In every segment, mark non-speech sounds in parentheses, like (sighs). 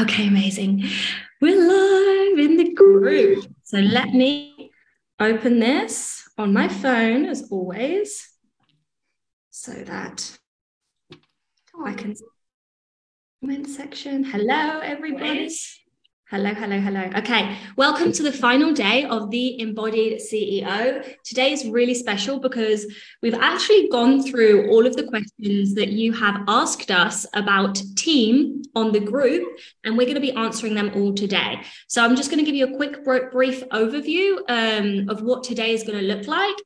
Okay, amazing. We're live in the group. So let me open this on my phone as always so that I can comment section. Hello, everybody. Hello, hello, hello. Okay, welcome to the final day of the Embodied CEO. Today is really special because we've actually gone through all of the questions that you have asked us about team on the group, and we're going to be answering them all today. So I'm just going to give you a quick brief overview um, of what today is going to look like.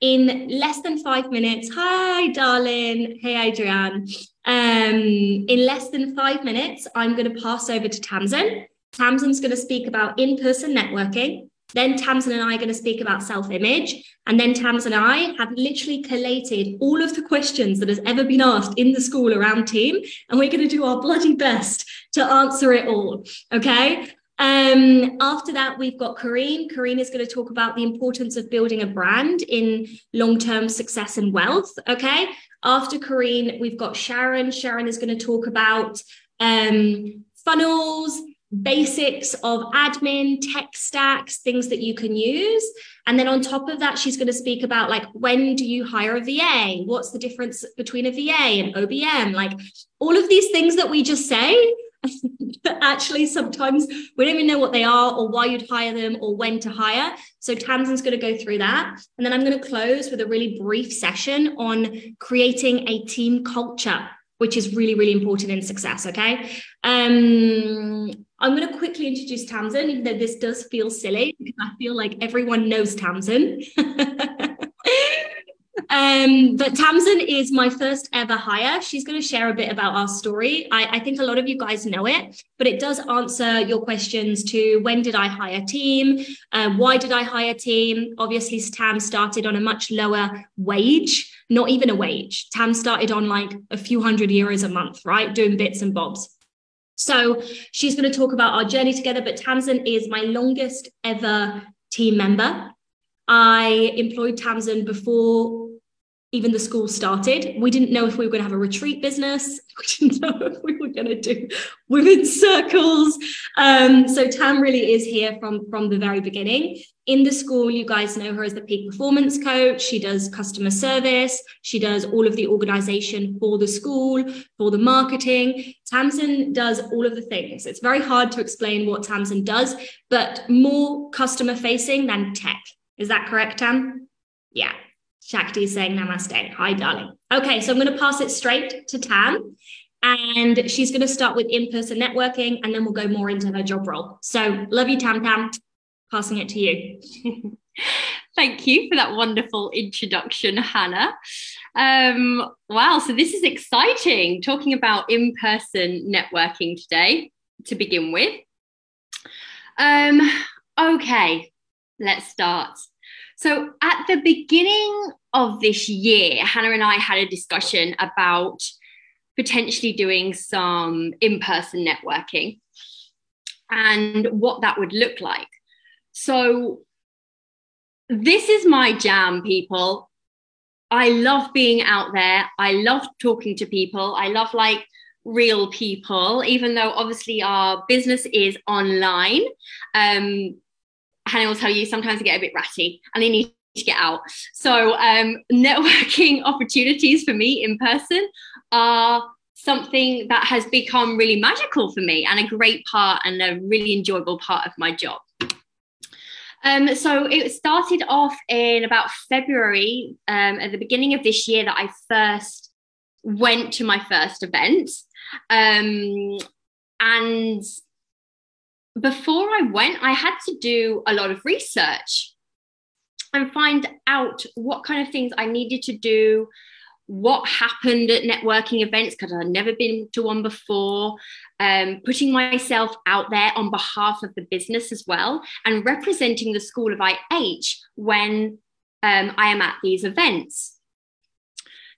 In less than five minutes, hi, darling. Hey, Adrienne. Um, in less than five minutes, I'm going to pass over to Tamsin Tamsin's going to speak about in person networking. Then Tamsin and I are going to speak about self image. And then Tamsin and I have literally collated all of the questions that has ever been asked in the school around team. And we're going to do our bloody best to answer it all. Okay. Um, after that, we've got Karine. Karine is going to talk about the importance of building a brand in long term success and wealth. Okay. After Karine, we've got Sharon. Sharon is going to talk about um, funnels, basics of admin, tech stacks, things that you can use. And then on top of that, she's going to speak about like, when do you hire a VA? What's the difference between a VA and OBM? Like all of these things that we just say, (laughs) actually sometimes we don't even know what they are or why you'd hire them or when to hire. So Tamsin's going to go through that. And then I'm going to close with a really brief session on creating a team culture which is really, really important in success. Okay. Um, I'm going to quickly introduce Tamsin, even though this does feel silly because I feel like everyone knows Tamsin. (laughs) um, but Tamsin is my first ever hire. She's going to share a bit about our story. I, I, think a lot of you guys know it, but it does answer your questions to when did I hire team? Uh, why did I hire team? Obviously, Tam started on a much lower wage not even a wage. Tam started on like a few hundred euros a month, right? Doing bits and bobs. So she's going to talk about our journey together. But Tamsin is my longest ever team member. I employed Tamsin before even the school started. We didn't know if we were going to have a retreat business. (laughs) We didn't know if we were going to do women's circles. Um, so Tam really is here from, from the very beginning. In the school, you guys know her as the peak performance coach. She does customer service. She does all of the organization for the school, for the marketing. Tamsin does all of the things. It's very hard to explain what Tamsin does, but more customer facing than tech. Is that correct, Tam? Yeah. Shakti is saying namaste. Hi, darling. Okay, so I'm going to pass it straight to Tam. And she's going to start with in person networking and then we'll go more into her job role. So, love you, Tam Tam. Passing it to you. (laughs) Thank you for that wonderful introduction, Hannah. Um, wow, so this is exciting talking about in person networking today to begin with. Um, okay, let's start. So, at the beginning of this year, Hannah and I had a discussion about potentially doing some in person networking and what that would look like. So, this is my jam, people. I love being out there. I love talking to people. I love like real people, even though obviously our business is online. Um, Hannah will tell you sometimes I get a bit ratty and I need to get out. So, um, networking (laughs) opportunities for me in person are something that has become really magical for me and a great part and a really enjoyable part of my job. Um, so it started off in about February um, at the beginning of this year that I first went to my first event. Um, and before I went, I had to do a lot of research and find out what kind of things I needed to do, what happened at networking events, because I'd never been to one before, um, putting myself out there on behalf of the business as well, and representing the School of IH when um, I am at these events.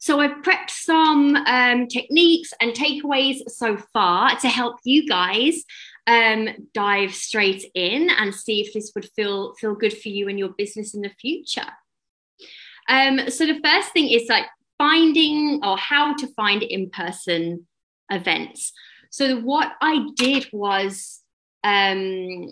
So I've prepped some um, techniques and takeaways so far to help you guys um, dive straight in and see if this would feel feel good for you and your business in the future. Um, so the first thing is like finding or how to find in-person events. So what I did was um,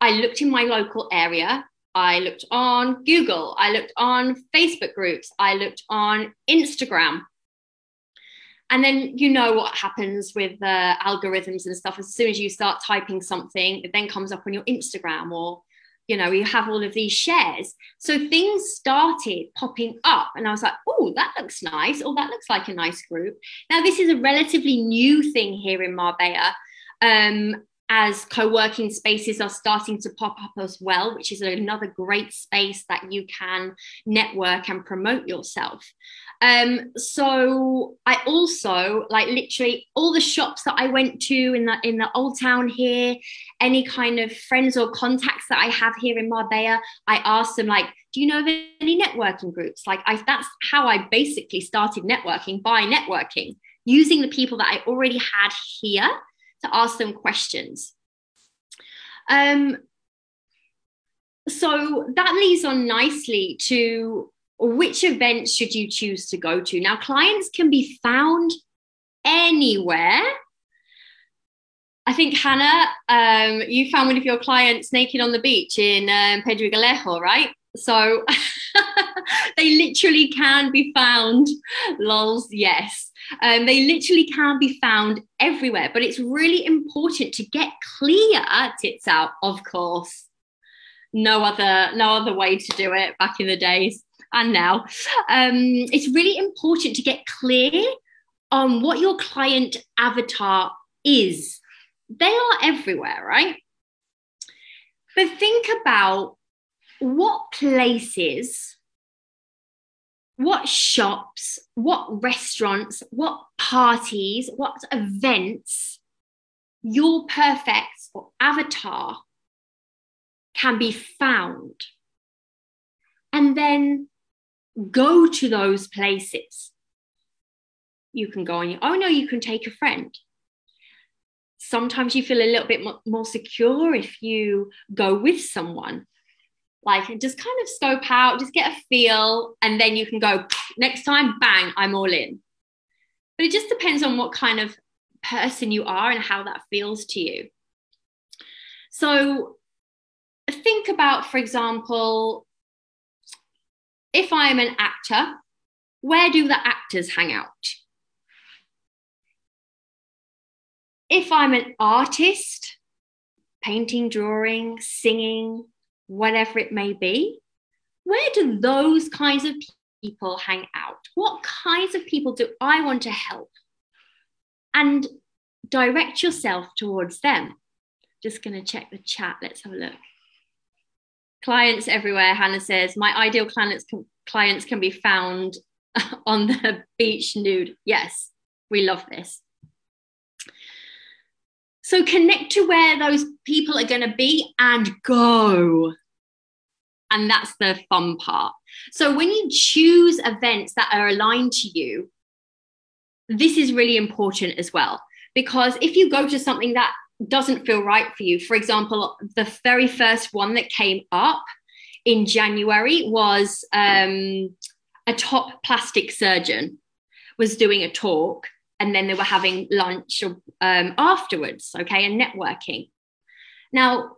I looked in my local area. I looked on Google. I looked on Facebook groups. I looked on Instagram. And then you know what happens with uh, algorithms and stuff. As soon as you start typing something, it then comes up on your Instagram or you know, you have all of these shares. So things started popping up, and I was like, oh, that looks nice. Oh, that looks like a nice group. Now, this is a relatively new thing here in Marbella. Um, as co-working spaces are starting to pop up as well which is another great space that you can network and promote yourself um, so I also like literally all the shops that I went to in the in the old town here, any kind of friends or contacts that I have here in Marbella, I asked them like, do you know of any networking groups? Like I that's how I basically started networking by networking, using the people that I already had here to ask them questions. Um, so that leads on nicely to which events should you choose to go to? Now, clients can be found anywhere. I think Hannah, um, you found one of your clients naked on the beach in um, Pedregalejo, right? So (laughs) they literally can be found. Lols, yes. Um, they literally can be found everywhere, but it's really important to get clear tits out, of course. No other, no other way to do it back in the days and now, um, it's really important to get clear on what your client avatar is. They are everywhere, right? But think about what places, what shops, what restaurants, what parties, what events your perfect or avatar can be found. And then go to those places. You can go on your own or you can take a friend. Sometimes you feel a little bit more secure if you go with someone. Like, just kind of scope out, just get a feel, and then you can go next time, bang, I'm all in. But it just depends on what kind of person you are and how that feels to you. So, think about, for example, if I'm an actor, where do the actors hang out? If I'm an artist, painting, drawing, singing, whatever it may be, where do those kinds of people hang out? What kinds of people do I want to help? And direct yourself towards them. Just going to check the chat. Let's have a look clients everywhere hannah says my ideal clients can, clients can be found (laughs) on the beach nude yes we love this so connect to where those people are going to be and go and that's the fun part so when you choose events that are aligned to you this is really important as well because if you go to something that doesn't feel right for you. For example, the very first one that came up in January was um, a top plastic surgeon was doing a talk and then they were having lunch um, afterwards, okay, and networking. Now,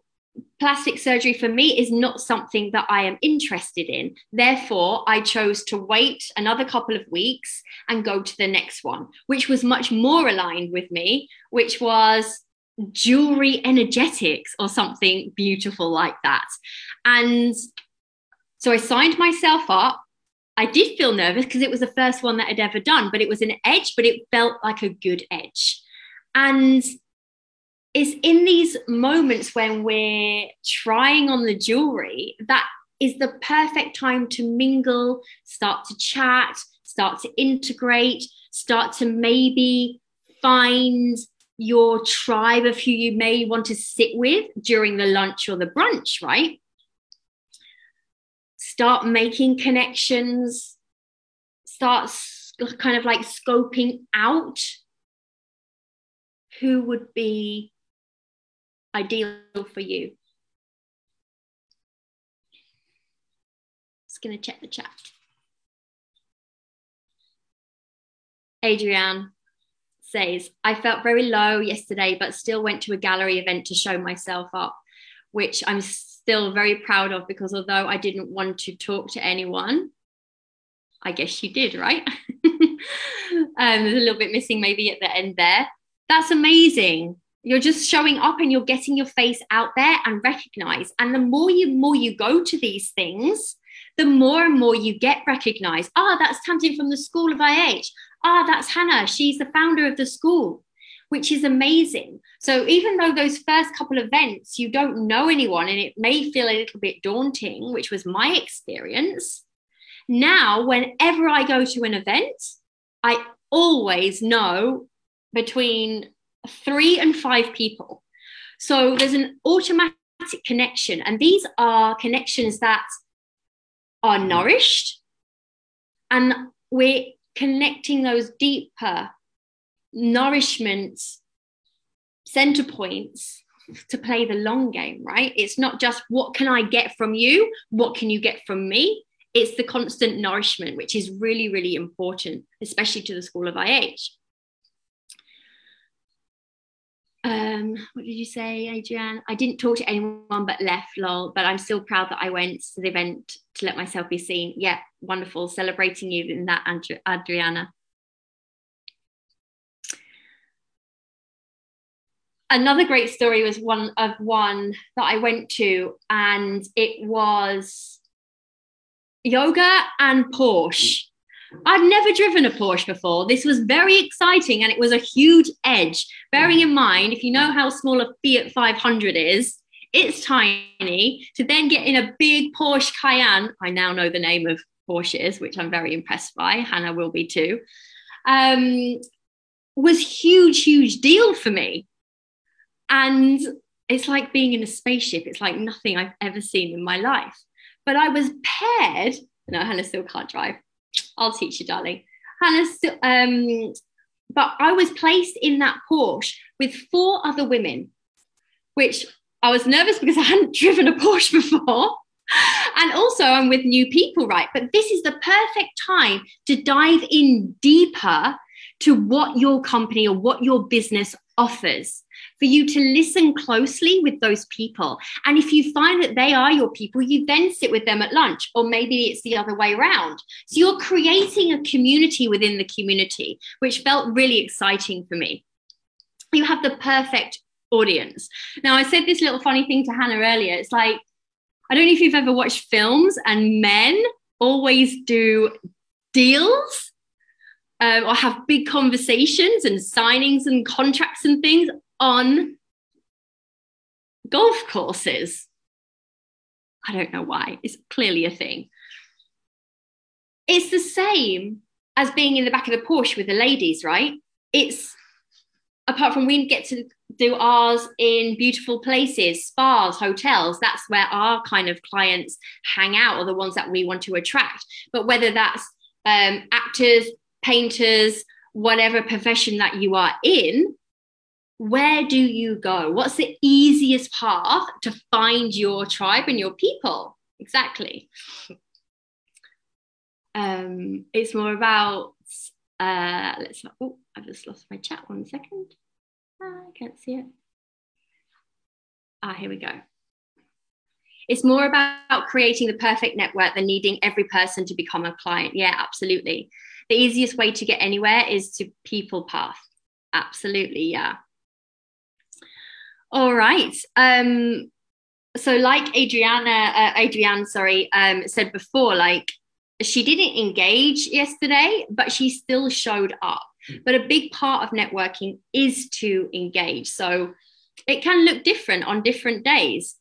plastic surgery for me is not something that I am interested in. Therefore, I chose to wait another couple of weeks and go to the next one, which was much more aligned with me, which was jewelry energetics or something beautiful like that. And so I signed myself up. I did feel nervous because it was the first one that I'd ever done, but it was an edge, but it felt like a good edge. And it's in these moments when we're trying on the jewelry that is the perfect time to mingle, start to chat, start to integrate, start to maybe find your tribe of who you may want to sit with during the lunch or the brunch, right? Start making connections, start kind of like scoping out who would be ideal for you. Just going to check the chat. Adrienne, says, I felt very low yesterday, but still went to a gallery event to show myself up, which I'm still very proud of because although I didn't want to talk to anyone, I guess you did, right? (laughs) um, there's a little bit missing maybe at the end there. That's amazing. You're just showing up and you're getting your face out there and recognized. And the more you more you go to these things, the more and more you get recognized. Ah, oh, that's Tamsin from the School of IH ah, oh, that's Hannah. She's the founder of the school, which is amazing. So even though those first couple events, you don't know anyone and it may feel a little bit daunting, which was my experience. Now, whenever I go to an event, I always know between three and five people. So there's an automatic connection, and these are connections that are nourished and we're connecting those deeper nourishment center points to play the long game, right? It's not just what can I get from you? What can you get from me? It's the constant nourishment, which is really, really important, especially to the School of IH. Um, what did you say, Adrienne? I didn't talk to anyone but left, lol, but I'm still proud that I went to the event to let myself be seen. Yeah, wonderful. Celebrating you in that, Adriana. Another great story was one of one that I went to, and it was yoga and Porsche. I'd never driven a Porsche before. This was very exciting and it was a huge edge. Bearing in mind, if you know how small a Fiat 500 is, it's tiny. To then get in a big Porsche Cayenne, I now know the name of Porsches, which I'm very impressed by. Hannah will be too. Um, was huge, huge deal for me. And it's like being in a spaceship. It's like nothing I've ever seen in my life. But I was paired. No, Hannah still can't drive. I'll teach you, darling. Hannah, um, but I was placed in that Porsche with four other women, which I was nervous because I hadn't (laughs) driven a Porsche before. And also, I'm with new people, right? But this is the perfect time to dive in deeper to what your company or what your business offers for you to listen closely with those people. And if you find that they are your people, you then sit with them at lunch, or maybe it's the other way around. So you're creating a community within the community, which felt really exciting for me. You have the perfect audience. Now, I said this little funny thing to Hannah earlier. It's like, I don't know if you've ever watched films and men always do deals um, or have big conversations and signings and contracts and things on golf courses. I don't know why. It's clearly a thing. It's the same as being in the back of the Porsche with the ladies, right? It's apart from we get to do ours in beautiful places, spas, hotels. That's where our kind of clients hang out, or the ones that we want to attract. But whether that's um, actors, painters, whatever profession that you are in, where do you go? What's the easiest path to find your tribe and your people? Exactly. Um, it's more about, uh, let's, oh, I've just lost my chat one second. Ah, I can't see it. Ah, here we go. It's more about creating the perfect network than needing every person to become a client. Yeah, absolutely. The easiest way to get anywhere is to people path. Absolutely, yeah. All right. Um, so, like Adriana, uh, Adrienne, sorry, um, said before, like she didn't engage yesterday, but she still showed up. But a big part of networking is to engage. So it can look different on different days.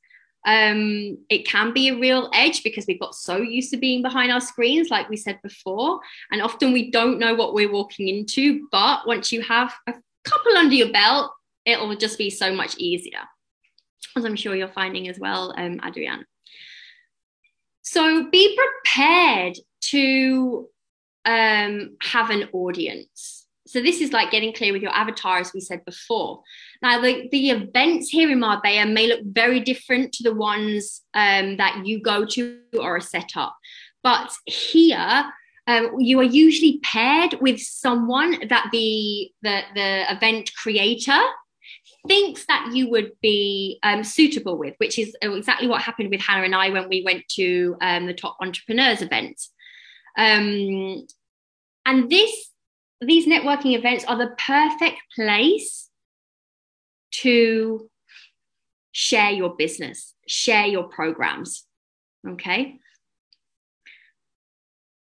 Um, it can be a real edge because we've got so used to being behind our screens, like we said before. And often we don't know what we're walking into. But once you have a couple under your belt, it will just be so much easier, as I'm sure you're finding as well, um. So be prepared to um, have an audience. So this is like getting clear with your avatar, as we said before. Now, the, the events here in Marbella may look very different to the ones um, that you go to or are set up. But here, Um, you are usually paired with someone that the, the, the event creator thinks that you would be um, suitable with, which is exactly what happened with Hannah and I when we went to um, the Top Entrepreneurs event. Um, and this, these networking events are the perfect place to share your business, share your programs. Okay.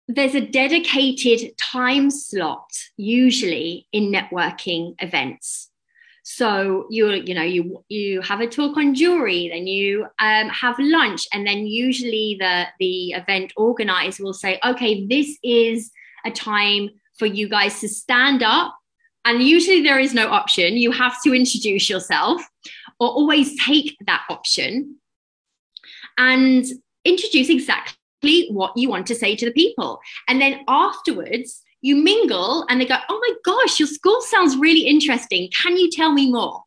There's a dedicated time slot usually in networking events. So you you know you you have a talk on jewelry, then you um, have lunch, and then usually the the event organizer will say, okay, this is a time for you guys to stand up, and usually there is no option. You have to introduce yourself, or always take that option, and introduce exactly what you want to say to the people, and then afterwards you mingle and they go, Oh my gosh, your school sounds really interesting. Can you tell me more?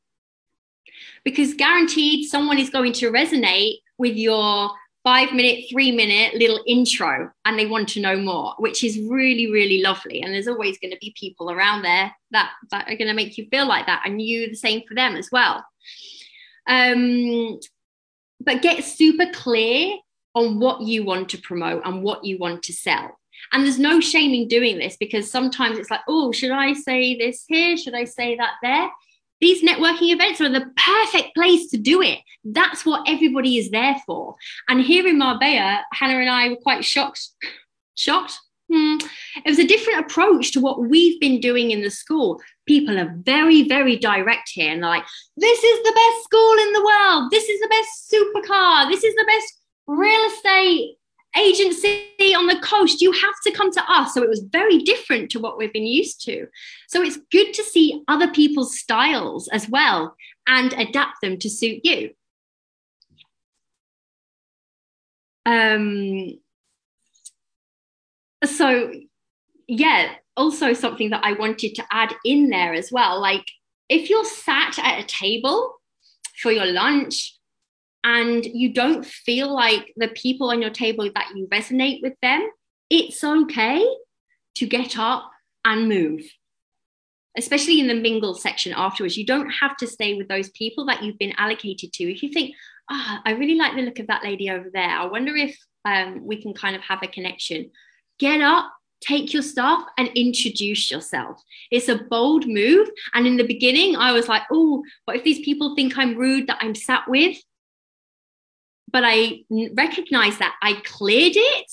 Because guaranteed someone is going to resonate with your five minute, three minute little intro and they want to know more, which is really, really lovely. And there's always going to be people around there that, that are going to make you feel like that. And you the same for them as well. Um, but get super clear on what you want to promote and what you want to sell. And there's no shame in doing this because sometimes it's like, oh, should I say this here? Should I say that there? These networking events are the perfect place to do it. That's what everybody is there for. And here in Marbella, Hannah and I were quite shocked. Shocked? Hmm. It was a different approach to what we've been doing in the school. People are very, very direct here and like, this is the best school in the world. This is the best supercar. This is the best real estate agency coast, you have to come to us. So it was very different to what we've been used to. So it's good to see other people's styles as well and adapt them to suit you. Um, so, yeah, also something that I wanted to add in there as well. Like, if you're sat at a table for your lunch and you don't feel like the people on your table that you resonate with them, it's okay to get up and move. Especially in the mingle section afterwards, you don't have to stay with those people that you've been allocated to. If you think, ah, oh, I really like the look of that lady over there, I wonder if um, we can kind of have a connection. Get up, take your stuff and introduce yourself. It's a bold move. And in the beginning, I was like, oh, what if these people think I'm rude that I'm sat with? But I recognized that I cleared it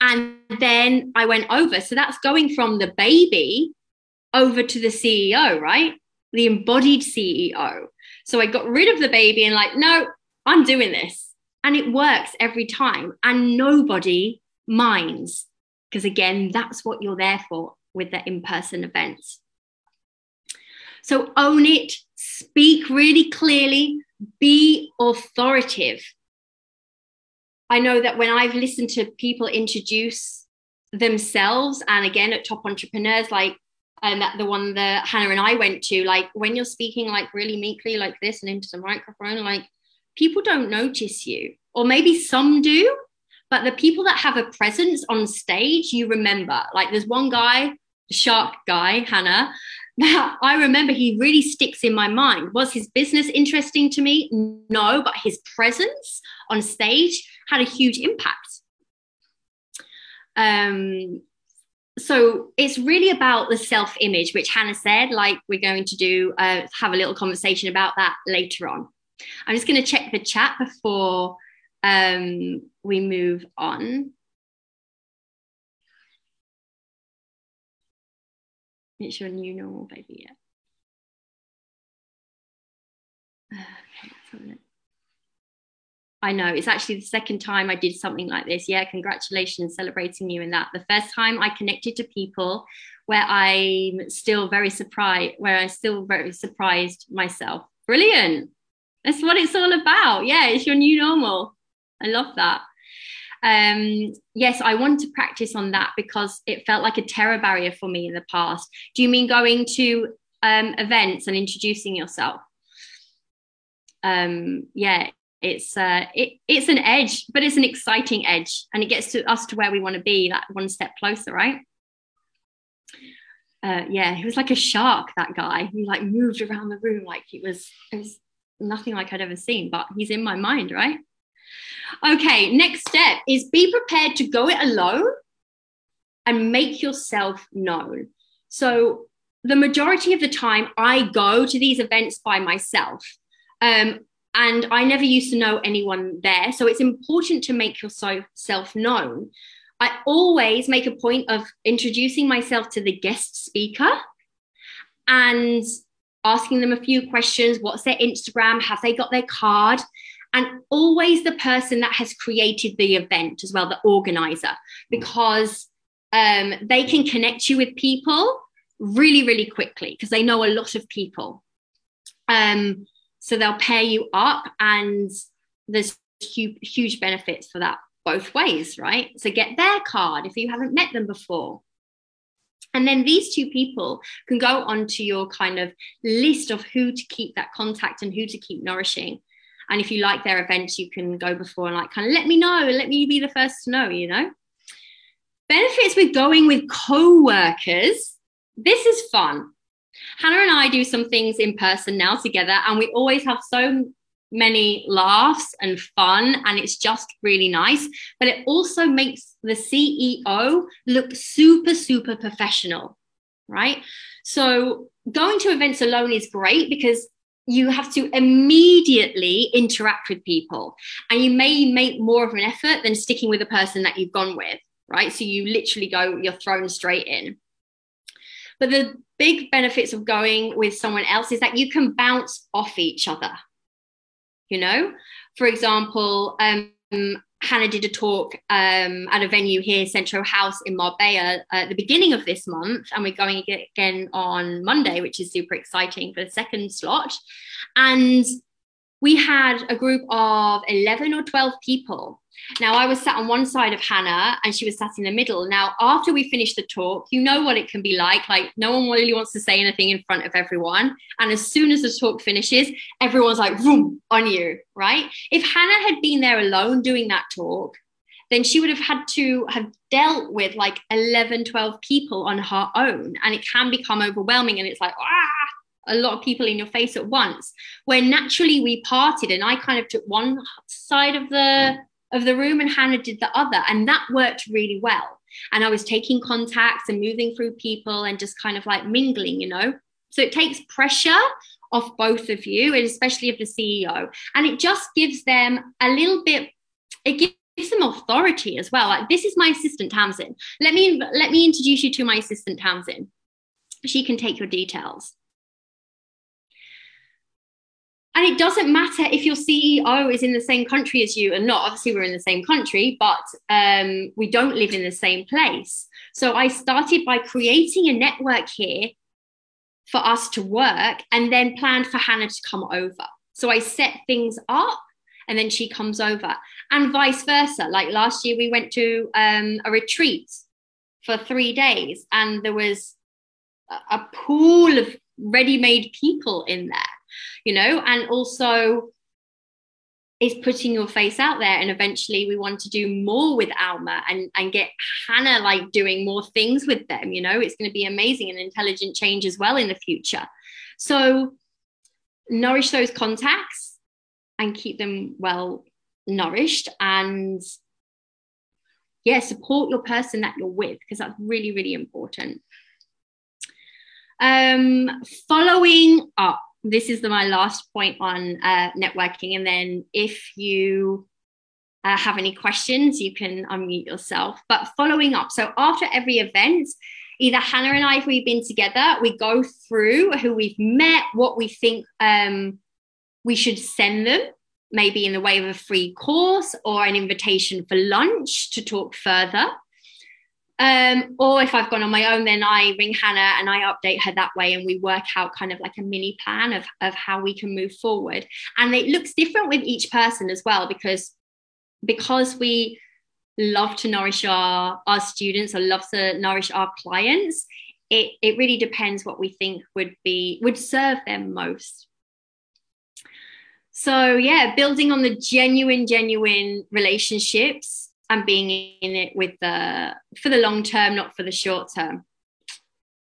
and then I went over. So that's going from the baby over to the CEO, right? The embodied CEO. So I got rid of the baby and, like, no, I'm doing this. And it works every time. And nobody minds. Because again, that's what you're there for with the in person events. So own it, speak really clearly, be authoritative. I know that when I've listened to people introduce themselves, and again at top entrepreneurs, like and that the one that Hannah and I went to, like when you're speaking like really meekly like this and into the microphone, like people don't notice you, or maybe some do, but the people that have a presence on stage, you remember. Like there's one guy, shark guy, Hannah, (laughs) that I remember he really sticks in my mind. Was his business interesting to me? No, but his presence on stage had a huge impact. Um, so it's really about the self image, which Hannah said, like we're going to do, uh, have a little conversation about that later on. I'm just going to check the chat before um, we move on. It's your new normal, baby. Yeah. (sighs) Okay, I know it's actually the second time I did something like this. Yeah, congratulations, celebrating you in that. The first time I connected to people where I'm still very surprised, where I'm still very surprised myself. Brilliant. That's what it's all about. Yeah, it's your new normal. I love that. Um, yes, I want to practice on that because it felt like a terror barrier for me in the past. Do you mean going to um, events and introducing yourself? Um, yeah, it's uh, it, it's an edge, but it's an exciting edge, and it gets to us to where we want to be, that one step closer, right? Uh, yeah, he was like a shark. That guy, he like moved around the room like it was it was nothing like I'd ever seen. But he's in my mind, right? Okay, next step is be prepared to go it alone and make yourself known. So the majority of the time, I go to these events by myself. Um, and I never used to know anyone there. So it's important to make yourself known. I always make a point of introducing myself to the guest speaker and asking them a few questions. What's their Instagram? Have they got their card? And always the person that has created the event as well, the organizer, because um, they can connect you with people really, really quickly because they know a lot of people. Um, so they'll pair you up, and there's huge, huge benefits for that both ways, right? So get their card if you haven't met them before. And then these two people can go onto your kind of list of who to keep that contact and who to keep nourishing. And if you like their events, you can go before and like kind of let me know, let me be the first to know, you know? Benefits with going with co workers. This is fun. Hannah and I do some things in person now together, and we always have so many laughs and fun, and it's just really nice. But it also makes the CEO look super, super professional, right? So going to events alone is great because you have to immediately interact with people and you may make more of an effort than sticking with a person that you've gone with right so you literally go you're thrown straight in but the big benefits of going with someone else is that you can bounce off each other. You know, for example, um, Hannah did a talk um, at a venue here, Centro House in Marbella, at the beginning of this month, and we're going again on Monday, which is super exciting for the second slot. And we had a group of 11 or 12 people now, I was sat on one side of Hannah and she was sat in the middle. Now, after we finished the talk, you know what it can be like. Like, no one really wants to say anything in front of everyone. And as soon as the talk finishes, everyone's like, boom, on you, right? If Hannah had been there alone doing that talk, then she would have had to have dealt with like 11, 12 people on her own. And it can become overwhelming. And it's like, ah, a lot of people in your face at once. Where naturally we parted and I kind of took one side of the of the room and Hannah did the other. And that worked really well. And I was taking contacts and moving through people and just kind of like mingling, you know? So it takes pressure off both of you, and especially of the CEO. And it just gives them a little bit, it gives them authority as well. Like this is my assistant Tamsin. Let me let me introduce you to my assistant Tamsin. She can take your details. And it doesn't matter if your CEO is in the same country as you and not. Obviously, we're in the same country, but um, we don't live in the same place. So I started by creating a network here for us to work and then planned for Hannah to come over. So I set things up and then she comes over and vice versa. Like last year, we went to um, a retreat for three days and there was a pool of ready made people in there you know, and also is putting your face out there and eventually we want to do more with alma and and get hannah like doing more things with them you know? It's going to be amazing and intelligent change as well in the future. So nourish those contacts and keep them well nourished and yeah support your person that you're with because that's really really important. Um following up this is the, my last point on uh, networking. And then if you uh, have any questions, you can unmute yourself. But following up, so after every event, either Hannah and I, if we've been together, we go through who we've met, what we think um, we should send them, maybe in the way of a free course or an invitation for lunch to talk further. Um, or if I've gone on my own, then I ring Hannah and I update her that way, and we work out kind of like a mini plan of, of how we can move forward. And it looks different with each person as well, because because we love to nourish our, our students or love to nourish our clients, it, it really depends what we think would be would serve them most. So, yeah, building on the genuine, genuine relationships and being in it with the for the long term, not for the short term.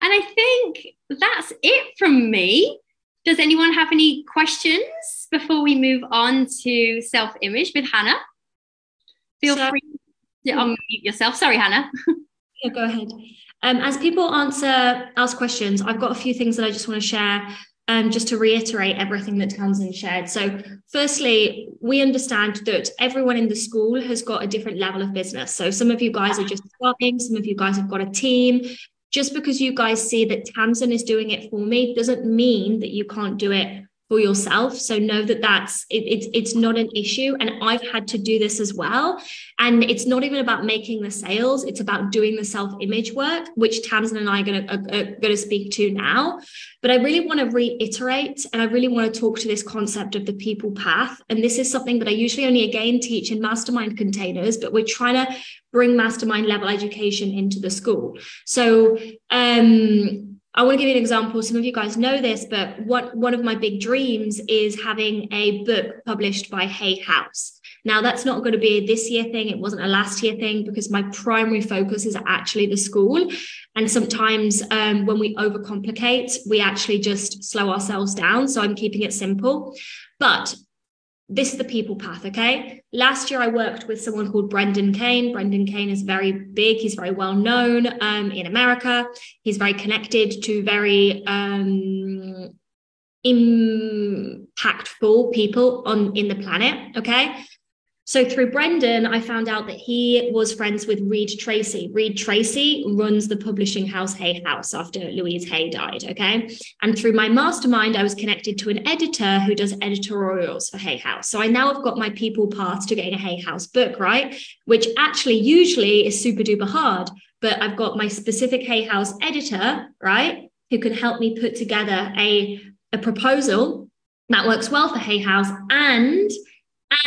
And I think that's it from me. Does anyone have any questions before we move on to self image with Hannah? Feel so, free to unmute yourself. Sorry, Hannah. (laughs) yeah, go ahead. Um, as people answer ask questions, I've got a few things that I just want to share um, just to reiterate everything that Tamsin shared. So, firstly, we understand that everyone in the school has got a different level of business. So, some of you guys are just starting, some of you guys have got a team. Just because you guys see that Tamsin is doing it for me doesn't mean that you can't do it for yourself. So know that that's it, it's it's not an issue. And i've had to do this as well. And it's not even about making the sales. It's about doing the self image work which tamsin and i are going to going to speak to now. But i really want to reiterate and i really want to talk to this concept of the people path. And this is something that i usually only again teach in mastermind containers but we're trying to bring mastermind level education into the school. So um I want to give you an example. Some of you guys know this, but what one of my big dreams is having a book published by Hay House. Now, that's not going to be a this year thing. It wasn't a last year thing because my primary focus is actually the school. And sometimes um, when we overcomplicate, we actually just slow ourselves down. So I'm keeping it simple. But this is the people path, okay? Last year, I worked with someone called Brendan Kane. Brendan Kane is very big, he's very well known um, in America. He's very connected to very um, impactful people on in the planet, okay? So through Brendan, I found out that he was friends with Reid Tracy. Reid Tracy runs the publishing house Hay House after Louise Hay died. Okay. And through my mastermind, I was connected to an editor who does editorials for Hay House. So I now have got my people path to getting a Hay House book, right? Which actually usually is super duper hard. But I've got my specific Hay House editor, right? Who can help me put together a, a proposal that works well for Hay House and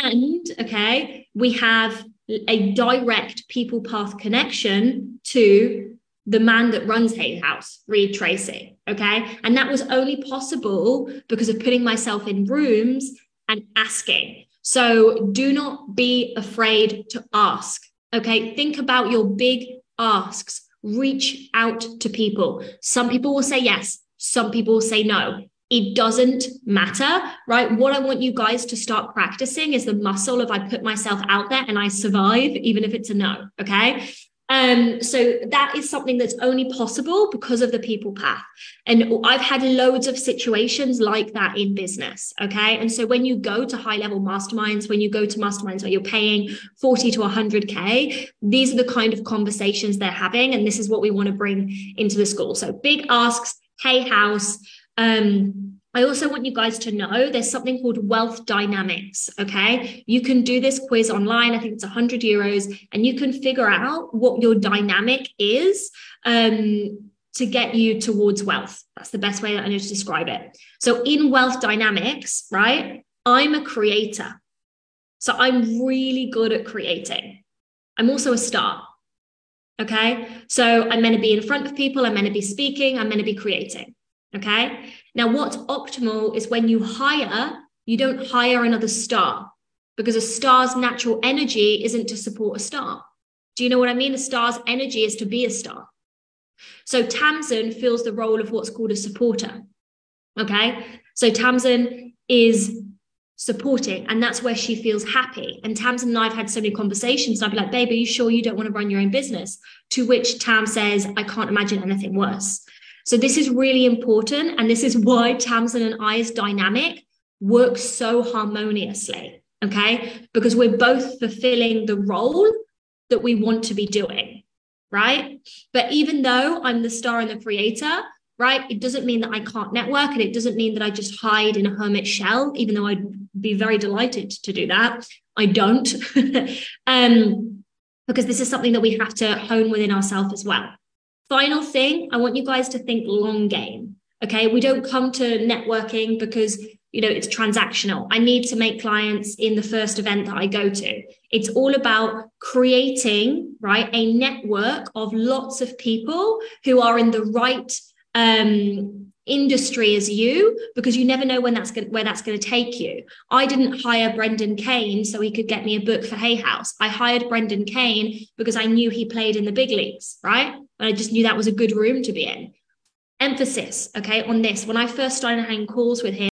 and okay, we have a direct people path connection to the man that runs Hay House, Reid Tracy. Okay. And that was only possible because of putting myself in rooms and asking. So do not be afraid to ask. Okay. Think about your big asks. Reach out to people. Some people will say yes, some people will say no it doesn't matter, right? What I want you guys to start practicing is the muscle of I put myself out there and I survive, even if it's a no. Okay. Um, so that is something that's only possible because of the people path. And I've had loads of situations like that in business. Okay. And so when you go to high level masterminds, when you go to masterminds where you're paying 40 to 100K, these are the kind of conversations they're having. And this is what we want to bring into the school. So big asks, Hay House, um, I also want you guys to know there's something called wealth dynamics. Okay. You can do this quiz online. I think it's 100 euros, and you can figure out what your dynamic is um, to get you towards wealth. That's the best way that I know to describe it. So, in wealth dynamics, right, I'm a creator. So, I'm really good at creating. I'm also a star. Okay. So, I'm going to be in front of people, I'm going to be speaking, I'm going to be creating. Okay. Now, what's optimal is when you hire, you don't hire another star because a star's natural energy isn't to support a star. Do you know what I mean? A star's energy is to be a star. So Tamsin fills the role of what's called a supporter. Okay. So Tamsin is supporting, and that's where she feels happy. And Tamsin and I have had so many conversations. And I'd be like, babe, are you sure you don't want to run your own business? To which Tam says, I can't imagine anything worse. So this is really important. And this is why Tamsin and I's dynamic works so harmoniously. Okay. Because we're both fulfilling the role that we want to be doing. Right. But even though I'm the star and the creator, right, it doesn't mean that I can't network. And it doesn't mean that I just hide in a hermit shell, even though I'd be very delighted to do that. I don't. (laughs) um, because this is something that we have to hone within ourselves as well. Final thing, I want you guys to think long game. Okay. We don't come to networking because you know it's transactional i need to make clients in the first event that i go to it's all about creating right a network of lots of people who are in the right um industry as you because you never know when that's going where that's going to take you. I didn't hire Brendan Kane so he could get me a book for Hay House. I hired Brendan Kane because I knew he played in the big leagues, right? And I just knew that was a good room to be in. Emphasis, okay, on this. When I first started having calls with him,